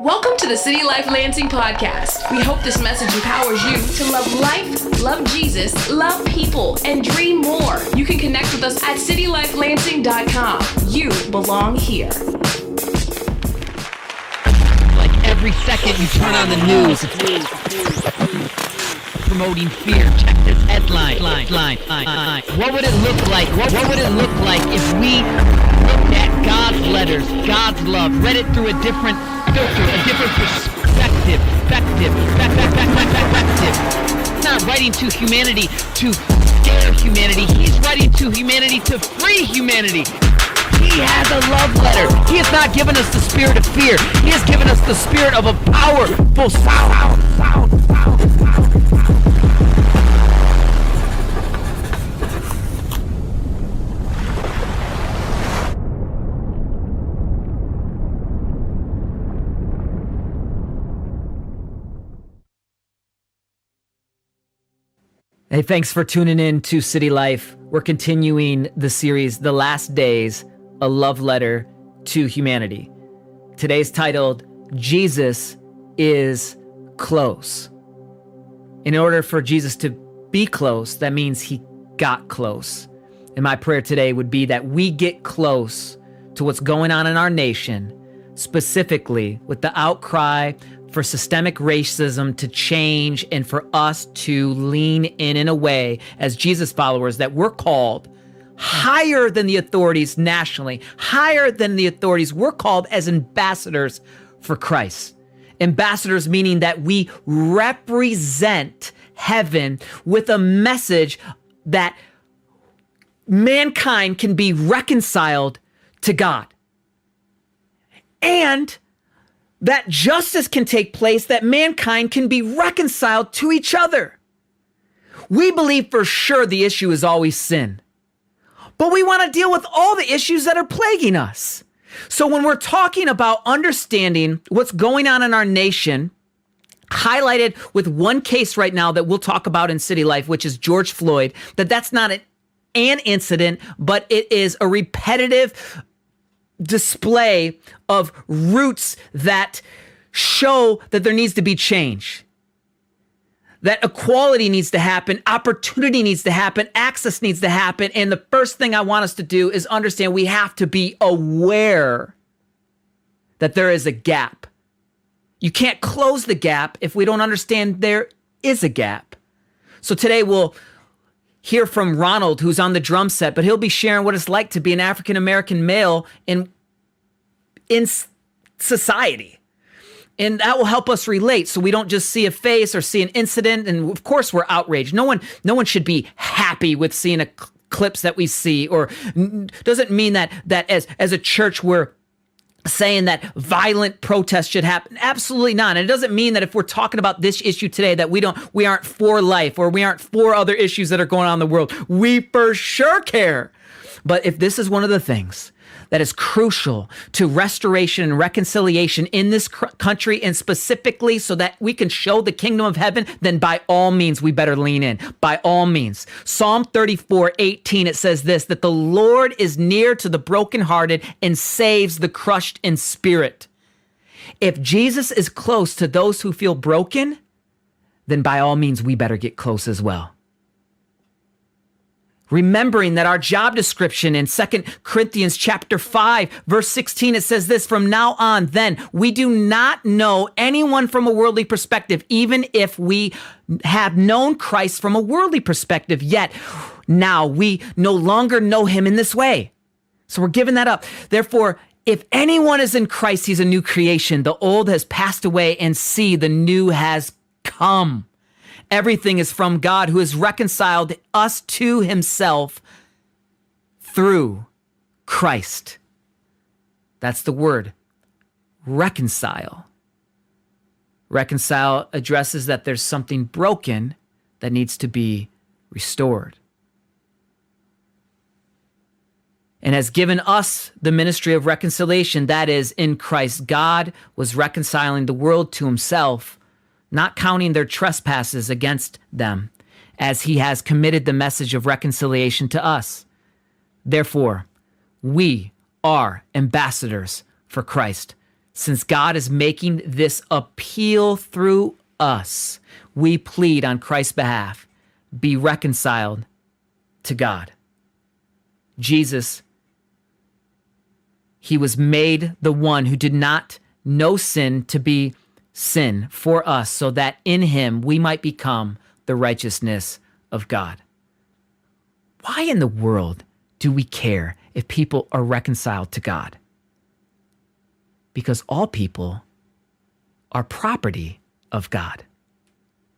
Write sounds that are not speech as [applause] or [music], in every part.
Welcome to the City Life Lansing podcast. We hope this message empowers you to love life, love Jesus, love people, and dream more. You can connect with us at citylifelansing.com. You belong here. Like every second you turn on the news, promoting fear. Check this headline. Line, line, line. What would it look like? What, what would it look like if we looked at God's letters, God's love, read it through a different filter, a different perspective, perspective, perspective. He's not writing to humanity to scare humanity. He's writing to humanity to free humanity. He has a love letter. He has not given us the spirit of fear. He has given us the spirit of a powerful sound. sound, sound, sound. Hey, thanks for tuning in to City Life. We're continuing the series, The Last Days, a love letter to humanity. Today's titled, Jesus is close. In order for Jesus to be close, that means he got close. And my prayer today would be that we get close to what's going on in our nation, specifically with the outcry for systemic racism to change and for us to lean in in a way as Jesus followers that we're called higher than the authorities nationally, higher than the authorities. We're called as ambassadors for Christ. Ambassadors meaning that we represent heaven with a message that mankind can be reconciled to God. And that justice can take place, that mankind can be reconciled to each other. We believe for sure the issue is always sin, but we want to deal with all the issues that are plaguing us. So when we're talking about understanding what's going on in our nation, highlighted with one case right now that we'll talk about in city life, which is George Floyd, that that's not an, an incident, but it is a repetitive display of roots that show that there needs to be change. That equality needs to happen, opportunity needs to happen, access needs to happen. And the first thing I want us to do is understand we have to be aware that there is a gap. You can't close the gap if we don't understand there is a gap. So today we'll hear from Ronald, who's on the drum set, but he'll be sharing what it's like to be an African American male in in society. And that will help us relate so we don't just see a face or see an incident and of course we're outraged. No one no one should be happy with seeing a cl- clips that we see or doesn't mean that that as as a church we're saying that violent protests should happen. Absolutely not. And it doesn't mean that if we're talking about this issue today that we don't we aren't for life or we aren't for other issues that are going on in the world. We for sure care. But if this is one of the things that is crucial to restoration and reconciliation in this cr- country and specifically so that we can show the kingdom of heaven, then by all means, we better lean in. By all means. Psalm 34 18, it says this that the Lord is near to the brokenhearted and saves the crushed in spirit. If Jesus is close to those who feel broken, then by all means, we better get close as well remembering that our job description in Second Corinthians chapter 5 verse 16 it says this from now on then we do not know anyone from a worldly perspective even if we have known Christ from a worldly perspective yet. Now we no longer know him in this way. So we're giving that up. Therefore if anyone is in Christ he's a new creation. The old has passed away and see the new has come Everything is from God who has reconciled us to himself through Christ. That's the word reconcile. Reconcile addresses that there's something broken that needs to be restored. And has given us the ministry of reconciliation, that is, in Christ. God was reconciling the world to himself not counting their trespasses against them, as he has committed the message of reconciliation to us. Therefore, we are ambassadors for Christ. Since God is making this appeal through us, we plead on Christ's behalf be reconciled to God. Jesus, he was made the one who did not know sin to be sin for us, so that in him we might become the righteousness of God. Why in the world do we care if people are reconciled to God? Because all people are property of God.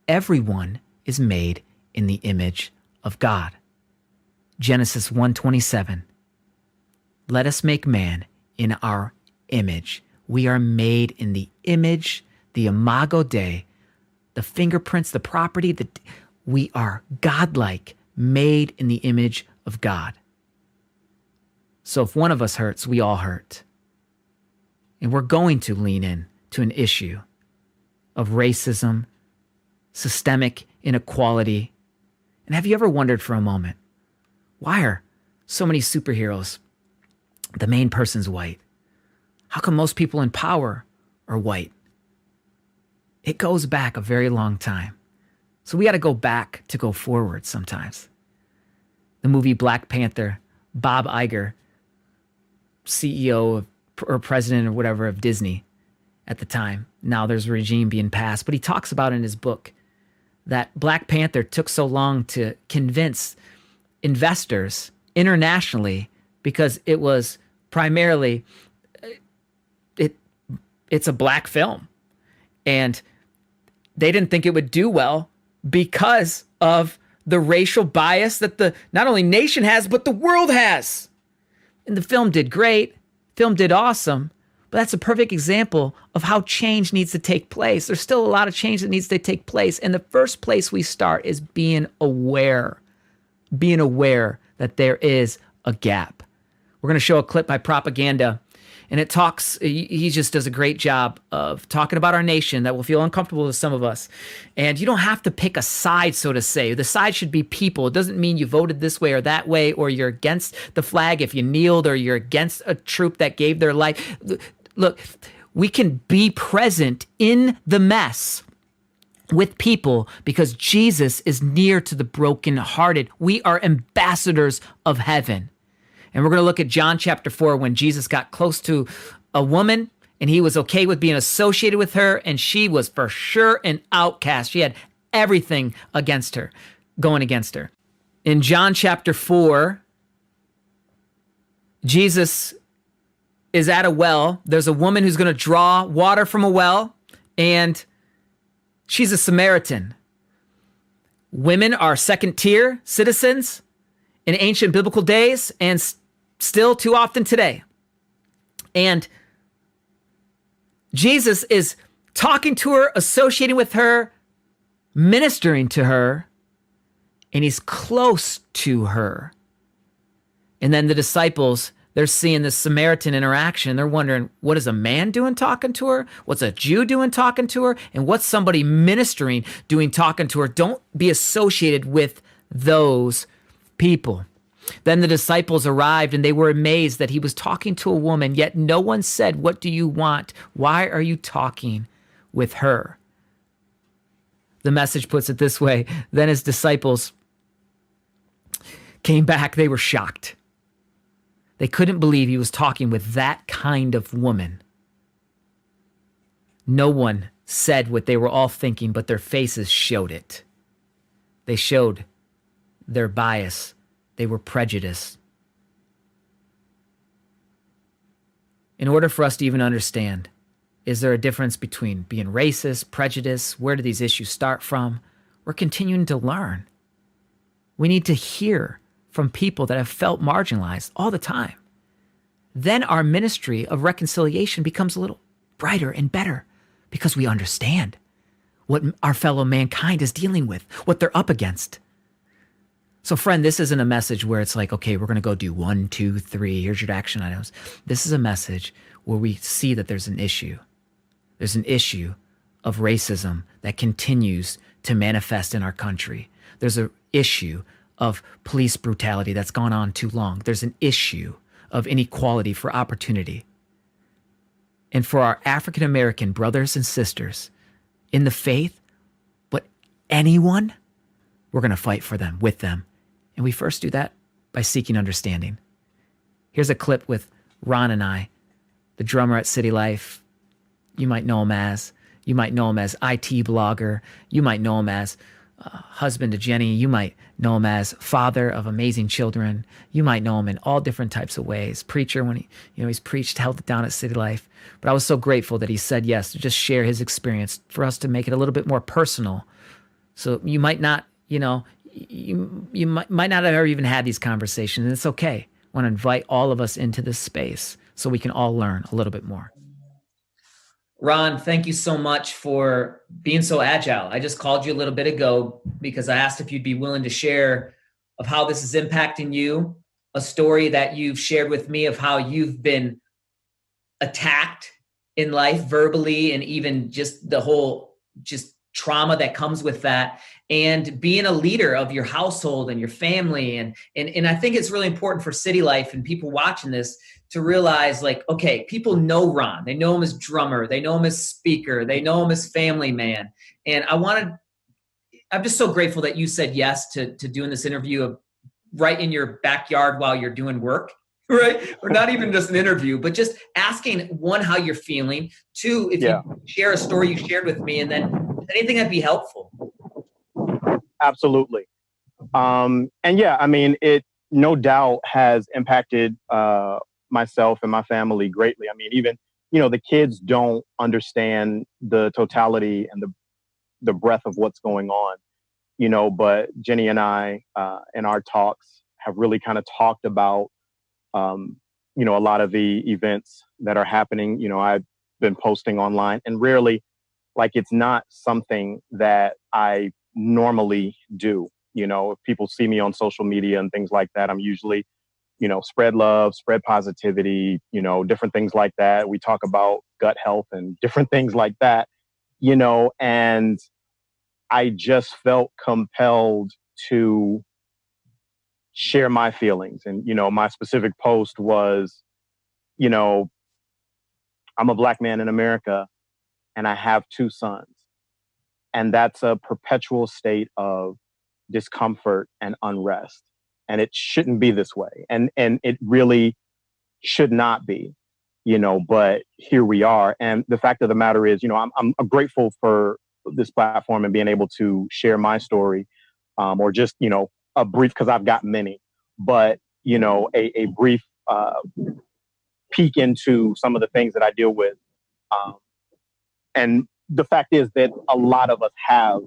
Everyone is made in the image of God. Genesis 1:27 Let us make man in our image. We are made in the image, the imago Dei, the fingerprints, the property that we are godlike, made in the image of God. So if one of us hurts, we all hurt. And we're going to lean in to an issue of racism, systemic inequality. And have you ever wondered for a moment, why are so many superheroes the main person's white? How come most people in power are white? It goes back a very long time. So we got to go back to go forward sometimes. The movie Black Panther, Bob Iger, CEO of, or president or whatever of Disney at the time. Now there's a regime being passed, but he talks about in his book that Black Panther took so long to convince investors internationally because it was primarily uh, it it's a black film and they didn't think it would do well because of the racial bias that the not only nation has but the world has. And the film did great. Film did awesome. But that's a perfect example of how change needs to take place. There's still a lot of change that needs to take place. And the first place we start is being aware being aware that there is a gap. We're going to show a clip by Propaganda, and it talks, he just does a great job of talking about our nation that will feel uncomfortable to some of us. And you don't have to pick a side, so to say. The side should be people. It doesn't mean you voted this way or that way, or you're against the flag if you kneeled, or you're against a troop that gave their life. Look, we can be present in the mess with people because Jesus is near to the brokenhearted. We are ambassadors of heaven. And we're going to look at John chapter 4 when Jesus got close to a woman and he was okay with being associated with her, and she was for sure an outcast. She had everything against her, going against her. In John chapter 4, Jesus is at a well. There's a woman who's going to draw water from a well, and She's a Samaritan. Women are second tier citizens in ancient biblical days and still too often today. And Jesus is talking to her, associating with her, ministering to her, and he's close to her. And then the disciples they're seeing this Samaritan interaction. They're wondering, what is a man doing talking to her? What's a Jew doing talking to her? And what's somebody ministering doing talking to her? Don't be associated with those people. Then the disciples arrived and they were amazed that he was talking to a woman, yet no one said, What do you want? Why are you talking with her? The message puts it this way Then his disciples came back, they were shocked. They couldn't believe he was talking with that kind of woman. No one said what they were all thinking, but their faces showed it. They showed their bias, they were prejudiced. In order for us to even understand, is there a difference between being racist, prejudice? Where do these issues start from? We're continuing to learn. We need to hear from people that have felt marginalized all the time, then our ministry of reconciliation becomes a little brighter and better because we understand what our fellow mankind is dealing with, what they're up against. So, friend, this isn't a message where it's like, okay, we're going to go do one, two, three, here's your action items. This is a message where we see that there's an issue. There's an issue of racism that continues to manifest in our country. There's an issue of police brutality that's gone on too long. There's an issue of inequality for opportunity. and for our African American brothers and sisters in the faith, but anyone, we're going to fight for them with them. And we first do that by seeking understanding. Here's a clip with Ron and I, the drummer at City Life. You might know him as, you might know him as IT blogger, you might know him as uh, husband to Jenny. You might know him as father of amazing children. You might know him in all different types of ways. Preacher when he, you know, he's preached, held it down at City Life. But I was so grateful that he said yes to just share his experience for us to make it a little bit more personal. So you might not, you know, you you might, might not have ever even had these conversations, and it's okay. I want to invite all of us into this space so we can all learn a little bit more. Ron, thank you so much for being so agile. I just called you a little bit ago because I asked if you'd be willing to share of how this is impacting you, a story that you've shared with me of how you've been attacked in life verbally and even just the whole just trauma that comes with that and being a leader of your household and your family. And and and I think it's really important for city life and people watching this to realize like okay people know ron. They know him as drummer. They know him as speaker. They know him as family man. And i wanted i'm just so grateful that you said yes to to doing this interview right in your backyard while you're doing work [laughs] right? Or not even just an interview but just asking one how you're feeling. Two if yeah. you share a story you shared with me and then anything that'd be helpful absolutely um and yeah i mean it no doubt has impacted uh myself and my family greatly. I mean, even you know the kids don't understand the totality and the the breadth of what's going on, you know. But Jenny and I, uh, in our talks, have really kind of talked about, um, you know, a lot of the events that are happening. You know, I've been posting online, and rarely, like, it's not something that I normally do. You know, if people see me on social media and things like that, I'm usually you know, spread love, spread positivity, you know, different things like that. We talk about gut health and [laughs] different things like that, you know, and I just felt compelled to share my feelings. And, you know, my specific post was, you know, I'm a black man in America and I have two sons. And that's a perpetual state of discomfort and unrest. And it shouldn't be this way. And and it really should not be you know but here we are. And the fact of the matter is you know i'm, I'm grateful for this platform and being able to share my story um, or just you know a brief because i've got many but you know a, a brief uh, peek into some of the things that i deal with um, and the fact is that a lot of us have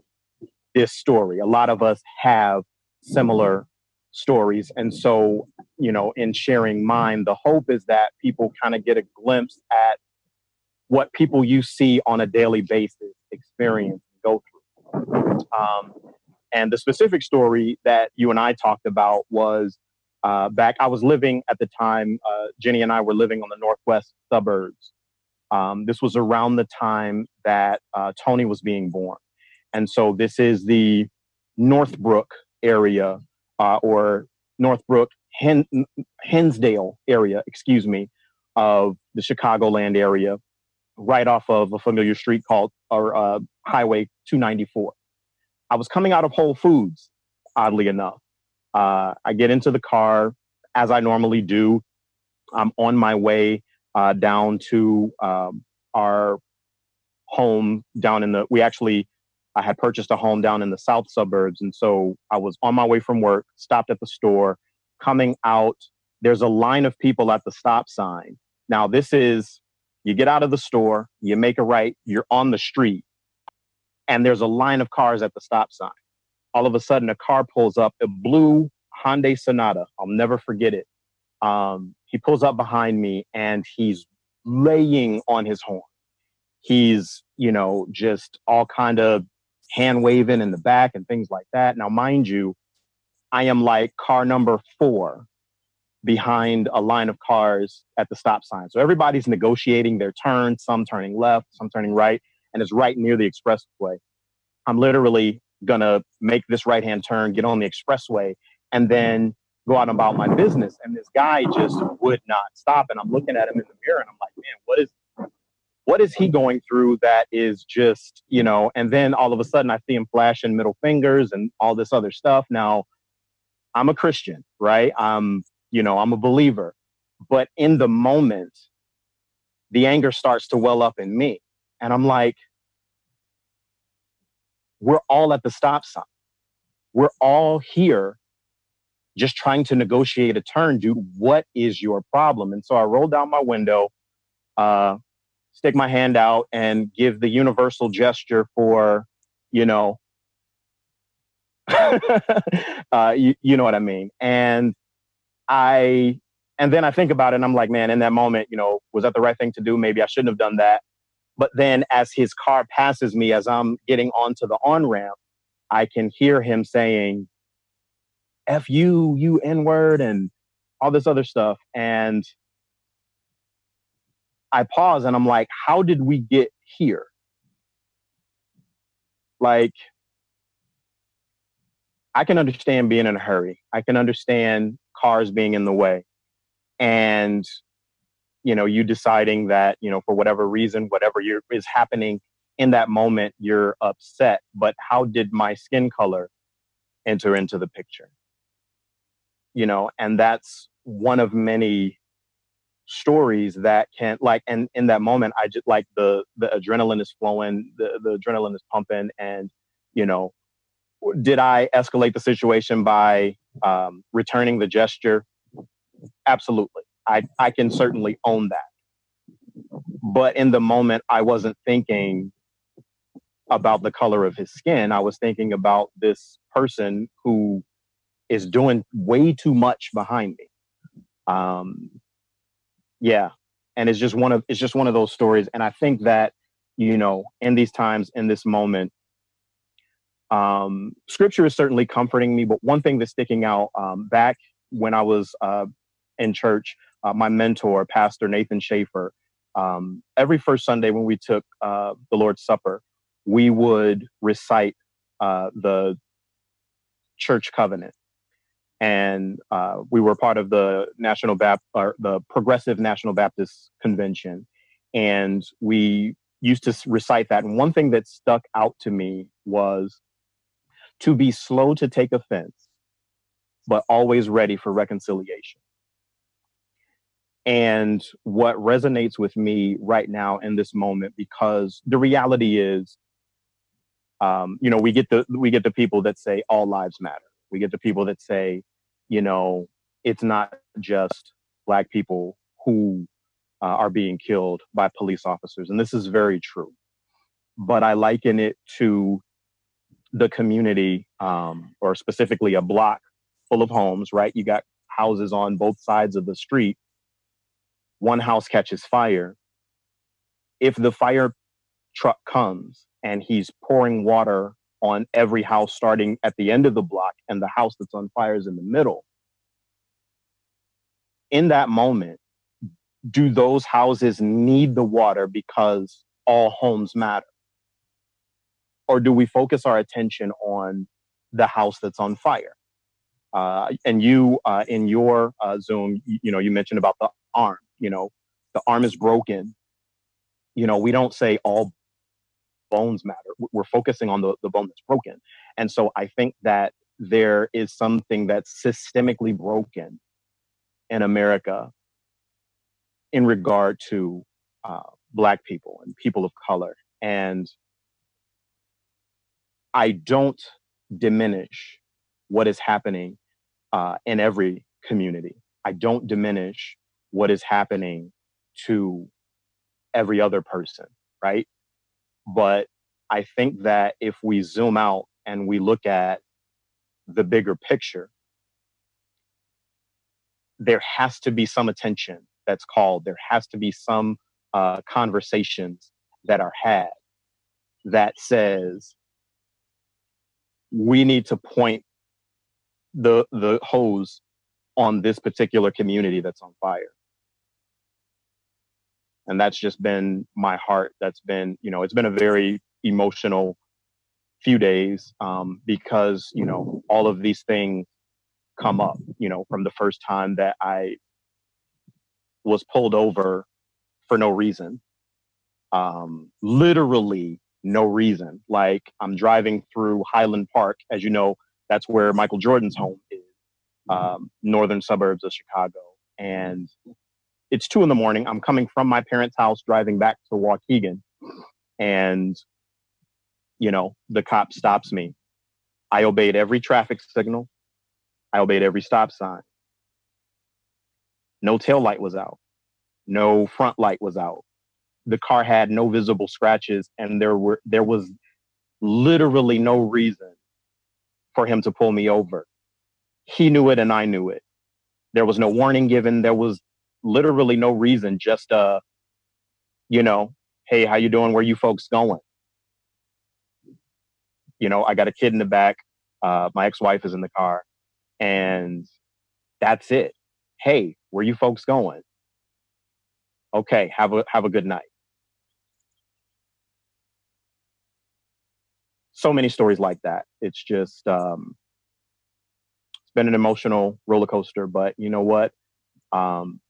this story a lot of us have similar stories. And so, you know, in sharing mine, the hope is that people kind of get a glimpse at what people you see on a daily basis experience and go through. Um, and the specific story that you and I talked about was uh, back, I was living at the time, uh, Jenny and I were living on the northwest suburbs. Um, this was around the time that uh, Tony was being born. And so this is the Northbrook area uh, or Northbrook, Hen- Hinsdale area, excuse me, of the Chicagoland area, right off of a familiar street called or uh, Highway 294. I was coming out of Whole Foods, oddly enough. Uh, I get into the car as I normally do. I'm on my way uh, down to um, our home down in the. We actually I had purchased a home down in the south suburbs. And so I was on my way from work, stopped at the store, coming out. There's a line of people at the stop sign. Now, this is you get out of the store, you make a right, you're on the street, and there's a line of cars at the stop sign. All of a sudden, a car pulls up, a blue Hyundai Sonata. I'll never forget it. Um, he pulls up behind me and he's laying on his horn. He's, you know, just all kind of hand waving in the back and things like that. Now, mind you, I am like car number four behind a line of cars at the stop sign. So everybody's negotiating their turn, some turning left, some turning right, and it's right near the expressway. I'm literally gonna make this right hand turn, get on the expressway, and then go out about my business. And this guy just would not stop. And I'm looking at him in the mirror and I'm like, man, what is what is he going through that is just, you know, and then all of a sudden I see him flashing middle fingers and all this other stuff. Now, I'm a Christian, right? I'm, you know, I'm a believer. But in the moment, the anger starts to well up in me. And I'm like, we're all at the stop sign. We're all here just trying to negotiate a turn, dude. What is your problem? And so I roll down my window, uh, stick my hand out, and give the universal gesture for, you know, [laughs] uh, you, you know what I mean. And I, and then I think about it, and I'm like, man, in that moment, you know, was that the right thing to do? Maybe I shouldn't have done that. But then, as his car passes me, as I'm getting onto the on ramp, I can hear him saying, F you, you N word, and all this other stuff. And I pause and I'm like, how did we get here? Like, I can understand being in a hurry. I can understand cars being in the way. And, you know, you deciding that, you know, for whatever reason, whatever is happening in that moment, you're upset. But how did my skin color enter into the picture? You know, and that's one of many stories that can like and in that moment i just like the the adrenaline is flowing the, the adrenaline is pumping and you know did i escalate the situation by um, returning the gesture? Absolutely. I i can certainly own that. But in the moment i wasn't thinking about the color of his skin. I was thinking about this person who is doing way too much behind me. Um, yeah, and it's just one of it's just one of those stories, and I think that you know in these times in this moment, um, scripture is certainly comforting me. But one thing that's sticking out um, back when I was uh, in church, uh, my mentor, Pastor Nathan Schaefer, um, every first Sunday when we took uh, the Lord's Supper, we would recite uh, the church covenant and uh, we were part of the National Bap- or the Progressive National Baptist Convention, and we used to recite that. And one thing that stuck out to me was to be slow to take offense, but always ready for reconciliation. And what resonates with me right now in this moment, because the reality is, um, you know, we get the we get the people that say all lives matter. We get the people that say you know, it's not just black people who uh, are being killed by police officers. And this is very true. But I liken it to the community, um, or specifically a block full of homes, right? You got houses on both sides of the street. One house catches fire. If the fire truck comes and he's pouring water on every house starting at the end of the block and the house that's on fire is in the middle. In that moment, do those houses need the water because all homes matter? Or do we focus our attention on the house that's on fire? Uh, and you, uh, in your uh, Zoom, you, you know, you mentioned about the arm. You know, the arm is broken. You know, we don't say all bones matter. We're focusing on the, the bone that's broken. And so I think that there is something that's systemically broken in America in regard to uh, Black people and people of color. And I don't diminish what is happening uh, in every community. I don't diminish what is happening to every other person, right? But I think that if we zoom out and we look at the bigger picture, there has to be some attention that's called. There has to be some uh, conversations that are had that says we need to point the the hose on this particular community that's on fire and that's just been my heart that's been you know it's been a very emotional few days um, because you know all of these things come up you know from the first time that i was pulled over for no reason um, literally no reason. Like I'm driving through Highland Park, as you know, that's where Michael Jordan's home is, um, northern suburbs of Chicago. And it's two in the morning. I'm coming from my parents' house, driving back to Waukegan, and you know the cop stops me. I obeyed every traffic signal. I obeyed every stop sign. No tail light was out. No front light was out. The car had no visible scratches, and there were there was literally no reason for him to pull me over. He knew it, and I knew it. There was no warning given. There was literally no reason. Just uh, you know, hey, how you doing? Where you folks going? You know, I got a kid in the back. Uh, my ex-wife is in the car, and that's it. Hey, where you folks going? Okay, have a have a good night. So many stories like that. It's just um, it's been an emotional roller coaster, but you know what? Um,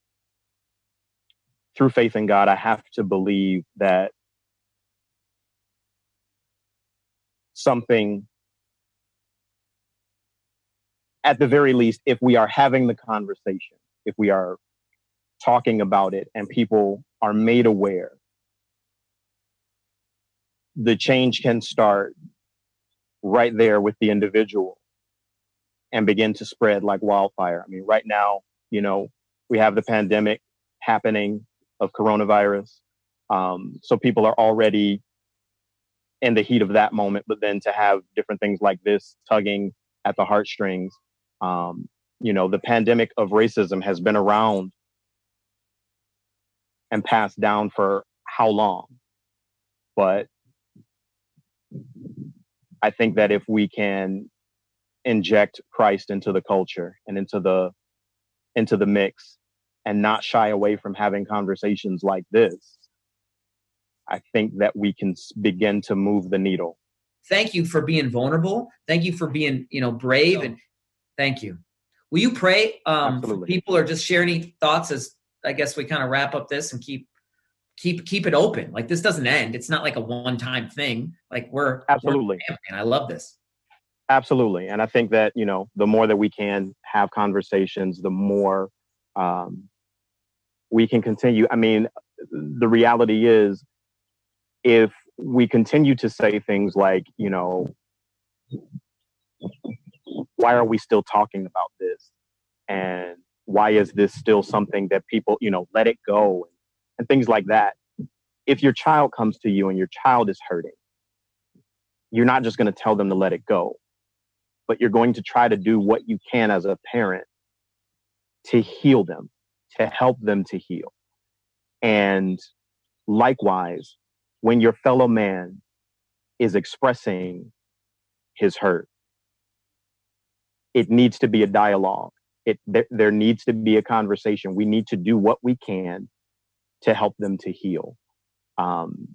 through faith in God, I have to believe that something at the very least, if we are having the conversation, if we are talking about it and people are made aware, the change can start right there with the individual and begin to spread like wildfire. I mean, right now, you know, we have the pandemic happening of coronavirus. Um, so people are already in the heat of that moment, but then to have different things like this tugging at the heartstrings um, you know, the pandemic of racism has been around and passed down for how long? But I think that if we can inject Christ into the culture and into the into the mix and not shy away from having conversations like this, I think that we can begin to move the needle. Thank you for being vulnerable. Thank you for being, you know, brave and Thank you. Will you pray um, for people or just share any thoughts as I guess we kind of wrap up this and keep keep keep it open. Like this doesn't end. It's not like a one time thing. Like we're absolutely. and I love this. Absolutely, and I think that you know the more that we can have conversations, the more um, we can continue. I mean, the reality is, if we continue to say things like, you know, why are we still talking about this? And why is this still something that people, you know, let it go and, things like that? If your child comes to you and your child is hurting, you're not just going to tell them to let it go, but you're going to try to do what you can as a parent to heal them, to help them to heal. And likewise, when your fellow man is expressing his hurt, it needs to be a dialogue. It there, needs to be a conversation. We need to do what we can to help them to heal. Um,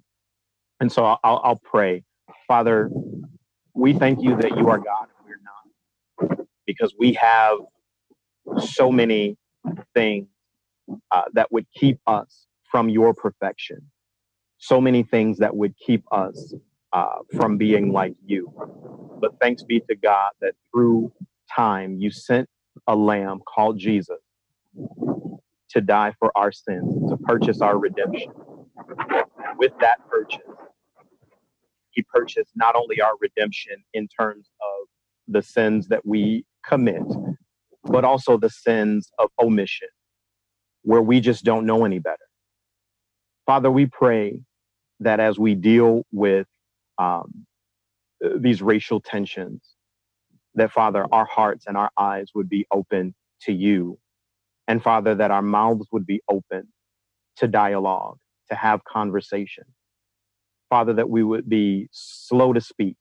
and so I'll, I'll pray, Father. We thank you that you are God and we're not, because we have so many things uh, that would keep us from your perfection. So many things that would keep us uh, from being like you. But thanks be to God that through time you sent a lamb called Jesus to die for our sins, to purchase our redemption. With that purchase, he purchased not only our redemption in terms of the sins that we commit, but also the sins of omission, where we just don't know any better. Father, we pray that as we deal with um, these racial tensions, that Father, our hearts and our eyes would be open to you. And Father, that our mouths would be open to dialogue, to have conversation. Father, that we would be slow to speak,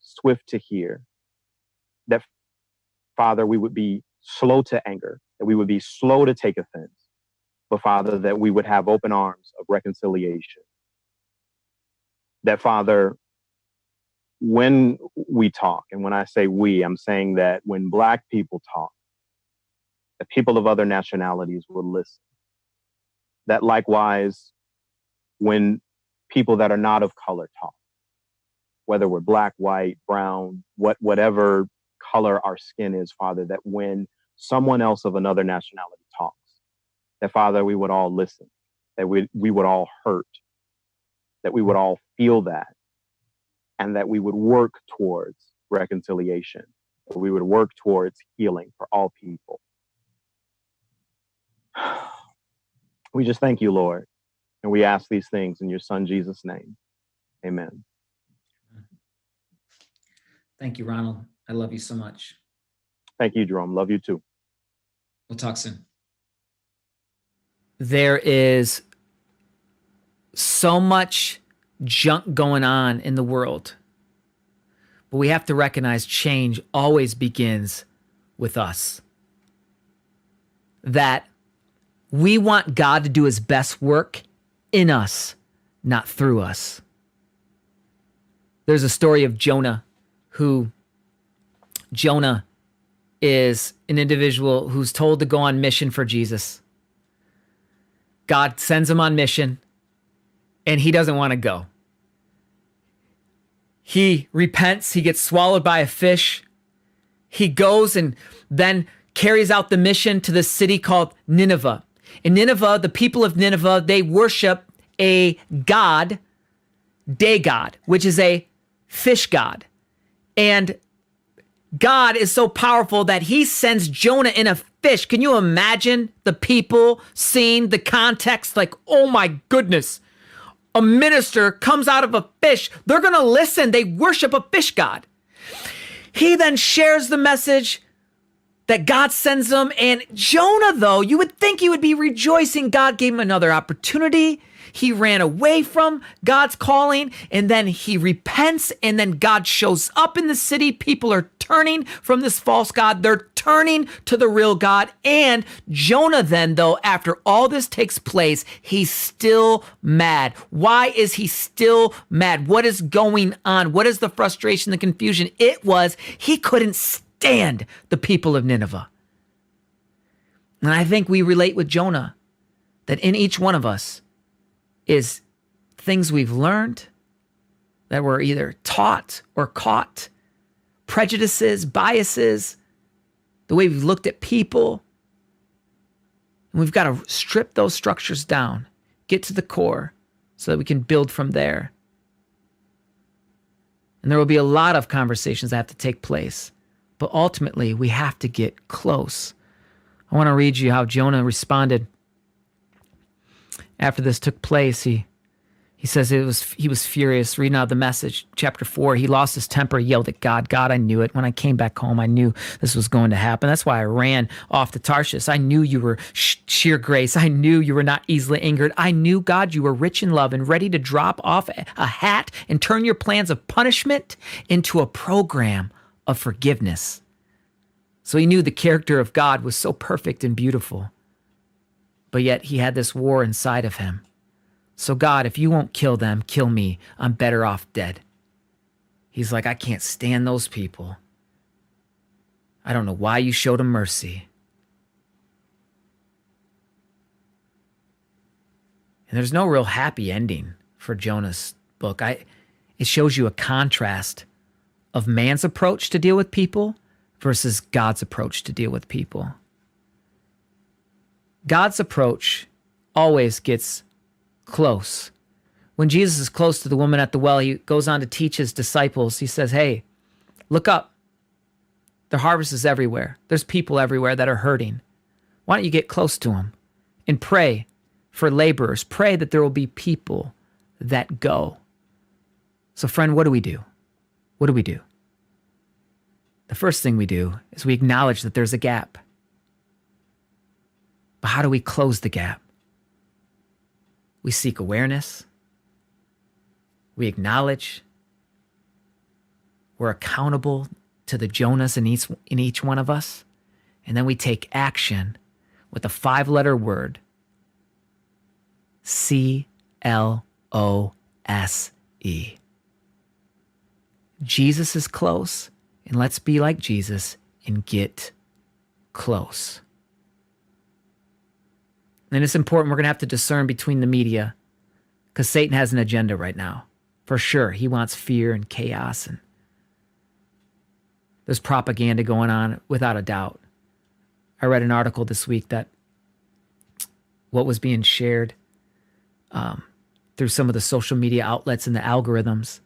swift to hear. That, Father, we would be slow to anger, that we would be slow to take offense. But, Father, that we would have open arms of reconciliation. That, Father, when we talk, and when I say we, I'm saying that when Black people talk, that people of other nationalities will listen. That likewise, when people that are not of color talk, whether we're black, white, brown, what whatever color our skin is, Father, that when someone else of another nationality that Father, we would all listen, that we, we would all hurt, that we would all feel that, and that we would work towards reconciliation, that we would work towards healing for all people. [sighs] We just thank you, Lord, and we ask these things in your Son, Jesus' name. Amen. Thank you, Ronald. I love you so much. Thank you, Jerome. Love you too. We'll talk soon. There is so much junk going on in the world. But we have to recognize change always begins with us. That we want God to do his best work in us, not through us. There's a story of Jonah who Jonah is an individual who's told to go on mission for Jesus. God sends him on mission and he doesn't want to go. He repents, he gets swallowed by a fish. He goes and then carries out the mission to the city called Nineveh. In Nineveh, the people of Nineveh, they worship a god, Dagon, which is a fish god. And God is so powerful that he sends Jonah in a fish. Can you imagine the people seeing the context? Like, oh my goodness, a minister comes out of a fish. They're going to listen. They worship a fish god. He then shares the message that God sends them. And Jonah, though, you would think he would be rejoicing. God gave him another opportunity. He ran away from God's calling and then he repents and then God shows up in the city. People are turning from this false God. They're turning to the real God. And Jonah, then, though, after all this takes place, he's still mad. Why is he still mad? What is going on? What is the frustration, the confusion? It was he couldn't stand the people of Nineveh. And I think we relate with Jonah that in each one of us, is things we've learned that we're either taught or caught, prejudices, biases, the way we've looked at people. And we've got to strip those structures down, get to the core so that we can build from there. And there will be a lot of conversations that have to take place. But ultimately, we have to get close. I want to read you how Jonah responded after this took place, he he says it was he was furious. Reading out the message, chapter four, he lost his temper, yelled at God. God, I knew it. When I came back home, I knew this was going to happen. That's why I ran off to Tarshish. I knew you were sh- sheer grace. I knew you were not easily angered. I knew God, you were rich in love and ready to drop off a hat and turn your plans of punishment into a program of forgiveness. So he knew the character of God was so perfect and beautiful but yet he had this war inside of him. So, God, if you won't kill them, kill me. I'm better off dead. He's like, I can't stand those people. I don't know why you showed him mercy. And there's no real happy ending for Jonah's book. I, it shows you a contrast of man's approach to deal with people versus God's approach to deal with people. God's approach always gets close. When Jesus is close to the woman at the well, he goes on to teach his disciples. He says, Hey, look up. The harvest is everywhere. There's people everywhere that are hurting. Why don't you get close to them and pray for laborers? Pray that there will be people that go. So, friend, what do we do? What do we do? The first thing we do is we acknowledge that there's a gap. But how do we close the gap? We seek awareness. We acknowledge. We're accountable to the Jonahs in each, in each one of us. And then we take action with a five letter word C L O S E. Jesus is close, and let's be like Jesus and get close. And it's important. We're going to have to discern between the media Because Satan has an agenda right now. For sure. He wants fear and chaos and there's propaganda going on without a doubt. I read an article this week that what was being shared um, through some of the social media outlets and the algorithms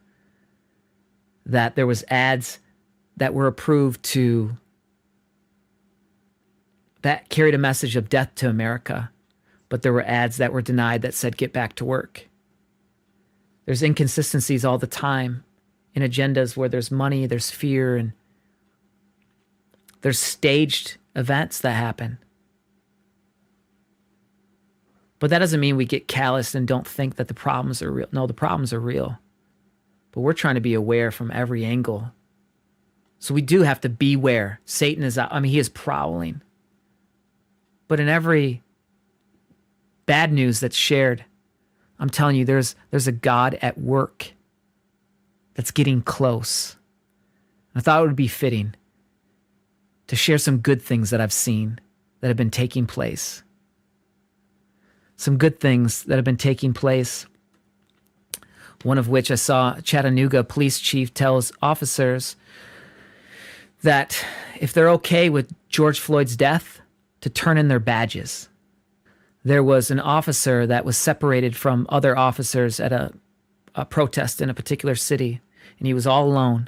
that there was ads that were approved to that carried a message of death to America, but there were ads that were denied that said get back to work. There's inconsistencies all the time in agendas where there's money, there's fear, and there's staged events that happen. But that doesn't mean we get callous and don't think that the problems are real. No, the problems are real. But we're trying to be aware from every angle. So we do have to beware. Satan is out. I mean, he is prowling. But in every bad news that's shared, I'm telling you, there's there's a God at work that's getting close. I thought it would be fitting to share some good things that I've seen that have been taking place. Some good things that have been taking place. One of which I saw Chattanooga police chief tells officers that if they're okay with George Floyd's death, to turn in their badges. There was an officer that was separated from other officers at a, a protest in a particular city, and he was all alone.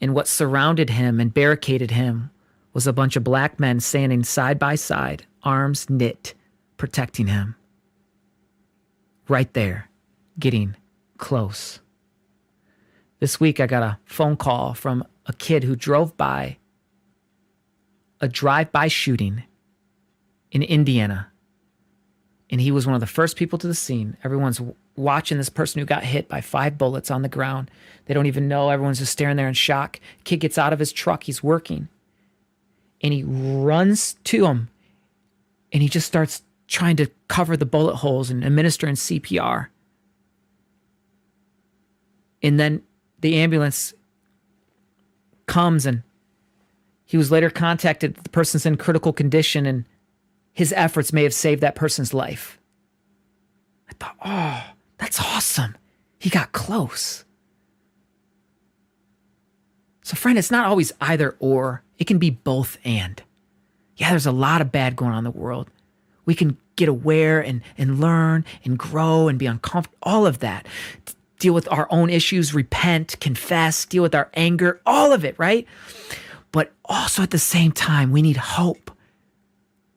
And what surrounded him and barricaded him was a bunch of black men standing side by side, arms knit, protecting him. Right there, getting close. This week, I got a phone call from a kid who drove by a drive by shooting in Indiana. And he was one of the first people to the scene. Everyone's watching this person who got hit by five bullets on the ground. They don't even know. Everyone's just staring there in shock. Kid gets out of his truck. He's working. And he runs to him and he just starts trying to cover the bullet holes and administering CPR. And then the ambulance comes and he was later contacted. The person's in critical condition and his efforts may have saved that person's life. I thought, oh, that's awesome. He got close. So, friend, it's not always either or, it can be both and. Yeah, there's a lot of bad going on in the world. We can get aware and, and learn and grow and be uncomfortable, all of that. Deal with our own issues, repent, confess, deal with our anger, all of it, right? But also at the same time, we need hope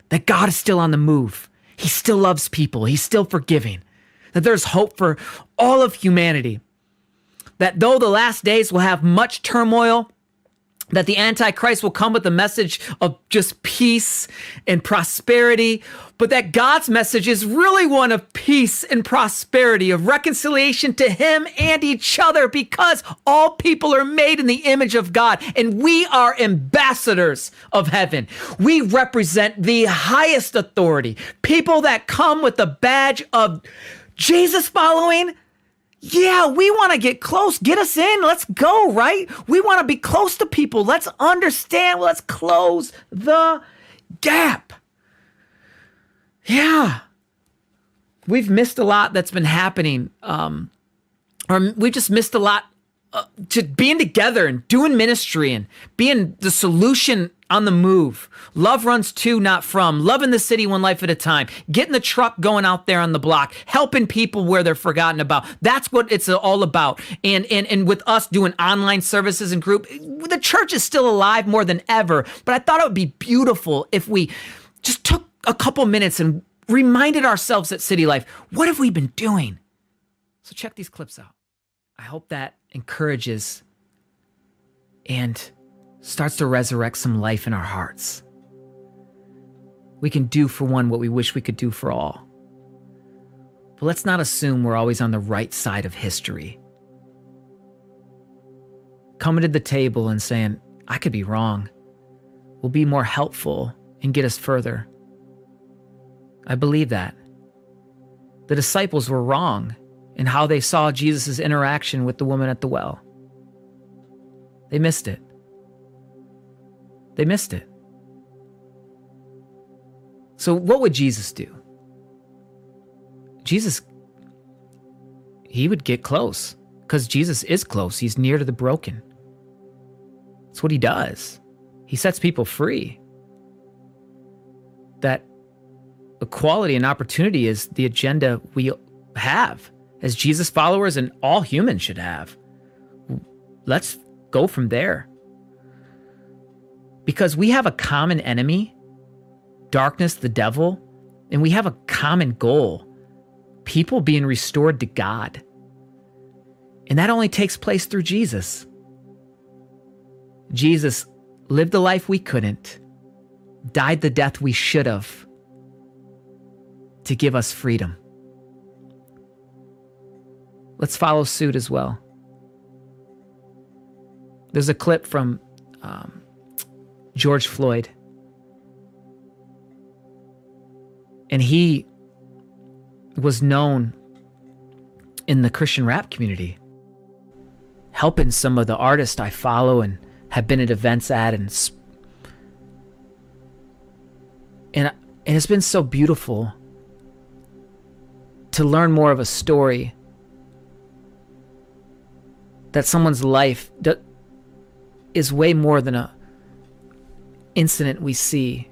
that God is still on the move. He still loves people. He's still forgiving. That there's hope for all of humanity. That though the last days will have much turmoil, that the Antichrist will come with a message of just peace and prosperity, but that God's message is really one of peace and prosperity, of reconciliation to Him and each other, because all people are made in the image of God and we are ambassadors of heaven. We represent the highest authority, people that come with the badge of Jesus following yeah, we want to get close. Get us in. Let's go, right? We want to be close to people. Let's understand. Let's close the gap. Yeah. We've missed a lot that's been happening. Um, or we've just missed a lot uh, to being together and doing ministry and being the solution on the move. Love runs to, not from. Loving the city one life at a time. Getting the truck going out there on the block. Helping people where they're forgotten about. That's what it's all about. And and and with us doing online services and group, the church is still alive more than ever. But I thought it would be beautiful if we just took a couple minutes and reminded ourselves at City Life, what have we been doing? So check these clips out. I hope that encourages and starts to resurrect some life in our hearts. We can do for one what we wish we could do for all. But let's not assume we're always on the right side of history. Coming to the table and saying, I could be wrong, will be more helpful and get us further. I believe that. The disciples were wrong in how they saw Jesus' interaction with the woman at the well. They missed it. They missed it. So, what would Jesus do? Jesus he would get close because Jesus is close. He's near to the broken. That's what he does. He sets people free. That equality and opportunity is the agenda we have as Jesus followers and all humans should have. Let's go from there. Because we have a common enemy, darkness, the devil, and we have a common goal people being restored to God. And that only takes place through Jesus. Jesus lived the life we couldn't, died the death we should have to give us freedom. Let's follow suit as well. There's a clip from um, George Floyd, and he was known in the Christian rap community, helping some of the artists I follow and have been at events at, and and and it's been so beautiful to learn more of a story that someone's life is way more than a incident we see.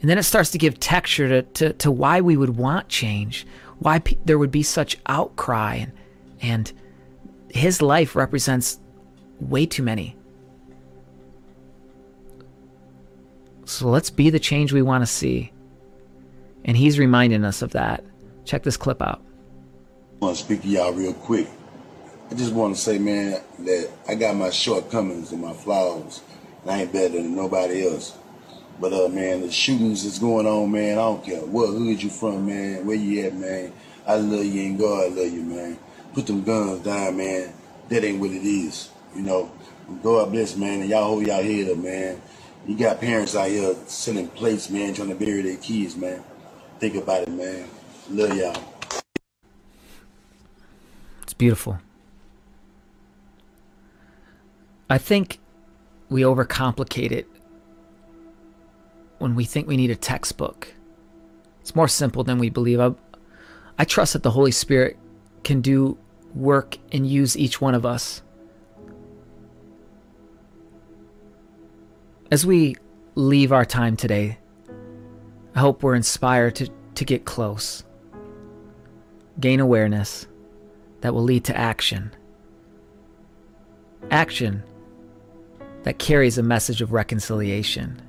And then it starts to give texture to, to, to why we would want change, why pe- there would be such outcry. And, and his life represents way too many. So let's be the change we want to see. And he's reminding us of that. Check this clip out. I want to speak to y'all real quick. I just want to say, man, that I got my shortcomings and my flaws. I ain't better than nobody else. But uh, man, the shootings is going on, man. I don't care what hood you from, man. Where you at, man? I love you and God love you, man. Put them guns down, man. That ain't what it is, you know. God bless, man, and y'all hold y'all head up, man. You got parents out here sending plates, man, trying to bury their kids, man. Think about it, man. Love y'all. It's beautiful. I think we overcomplicate it when we think we need a textbook. It's more simple than we believe. I, I trust that the Holy Spirit can do work and use each one of us. As we leave our time today, I hope we're inspired to, to get close, gain awareness that will lead to action. Action that carries a message of reconciliation.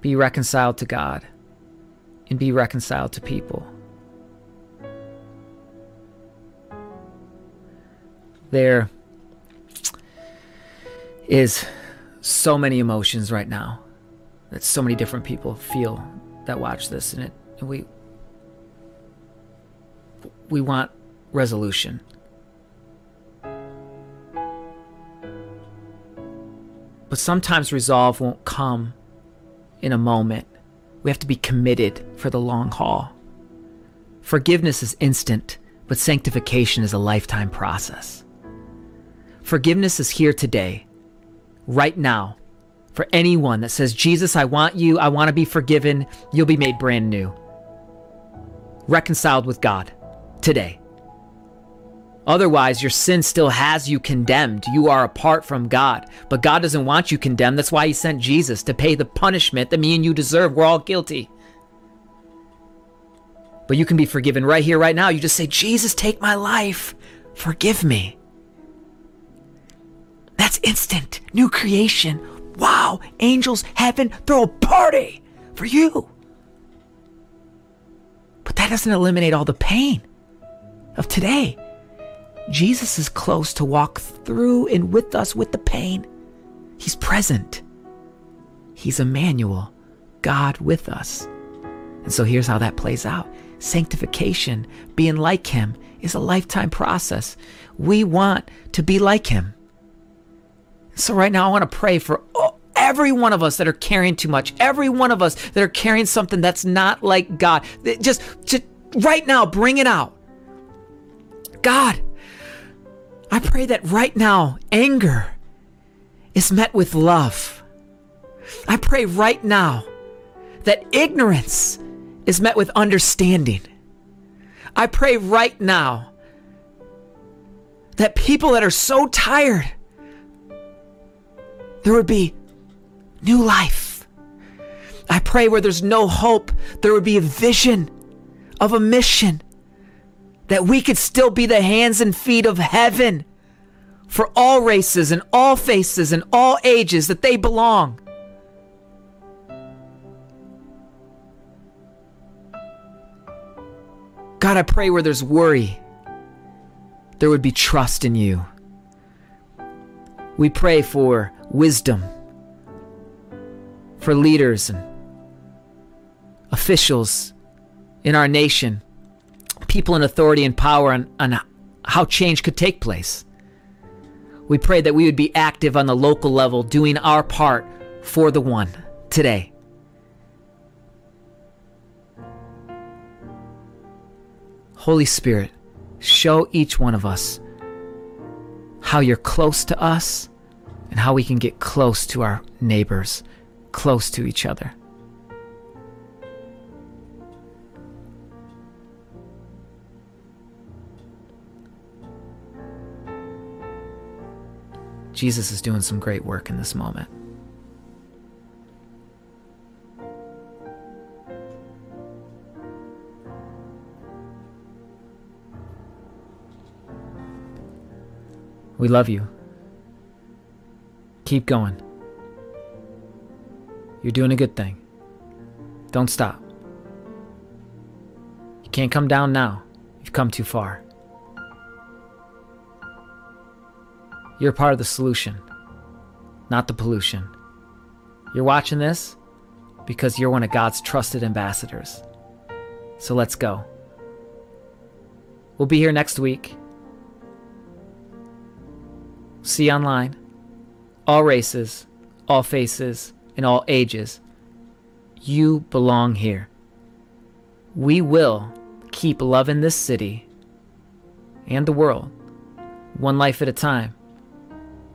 Be reconciled to God and be reconciled to people. There is so many emotions right now that so many different people feel that watch this and it and we we want resolution. But sometimes resolve won't come in a moment. We have to be committed for the long haul. Forgiveness is instant, but sanctification is a lifetime process. Forgiveness is here today, right now. For anyone that says, Jesus, I want you, I want to be forgiven, you'll be made brand new. Reconciled with God today. Otherwise, your sin still has you condemned. You are apart from God. But God doesn't want you condemned. That's why He sent Jesus to pay the punishment that me and you deserve. We're all guilty. But you can be forgiven right here, right now. You just say, Jesus, take my life. Forgive me. That's instant. New creation. Wow. Angels, heaven, throw a party for you. But that doesn't eliminate all the pain of today. Jesus is close to walk through and with us with the pain. He's present. He's Emmanuel, God with us. And so here's how that plays out sanctification, being like Him, is a lifetime process. We want to be like Him. So, right now, I want to pray for every one of us that are carrying too much, every one of us that are carrying something that's not like God. Just, just right now, bring it out. God, I pray that right now, anger is met with love. I pray right now that ignorance is met with understanding. I pray right now that people that are so tired, there would be new life. I pray where there's no hope, there would be a vision of a mission that we could still be the hands and feet of heaven for all races and all faces and all ages that they belong. God, I pray where there's worry, there would be trust in you. We pray for wisdom, for leaders and officials in our nation, people in authority and power on, on how change could take place. We pray that we would be active on the local level, doing our part for the one today. Holy Spirit, show each one of us how you're close to us and how we can get close to our neighbors, close to each other. Jesus is doing some great work in this moment. We love you. Keep going. You're doing a good thing. Don't stop. You can't come down now. You've come too far. You're part of the solution, not the pollution. You're watching this because you're one of God's trusted ambassadors. So let's go. We'll be here next week. See you online. All races, all faces, and all ages. You belong here. We will keep loving this city and the world, one life at a time.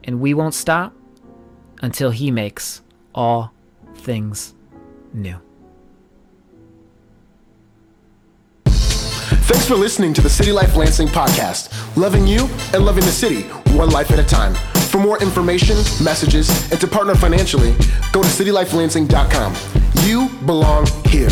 And we won't stop until He makes all things new. Thanks for listening to the City Life Lansing podcast, loving you and loving the city, one life at a time. For more information, messages, and to partner financially, go to citylifelansing.com. You belong here.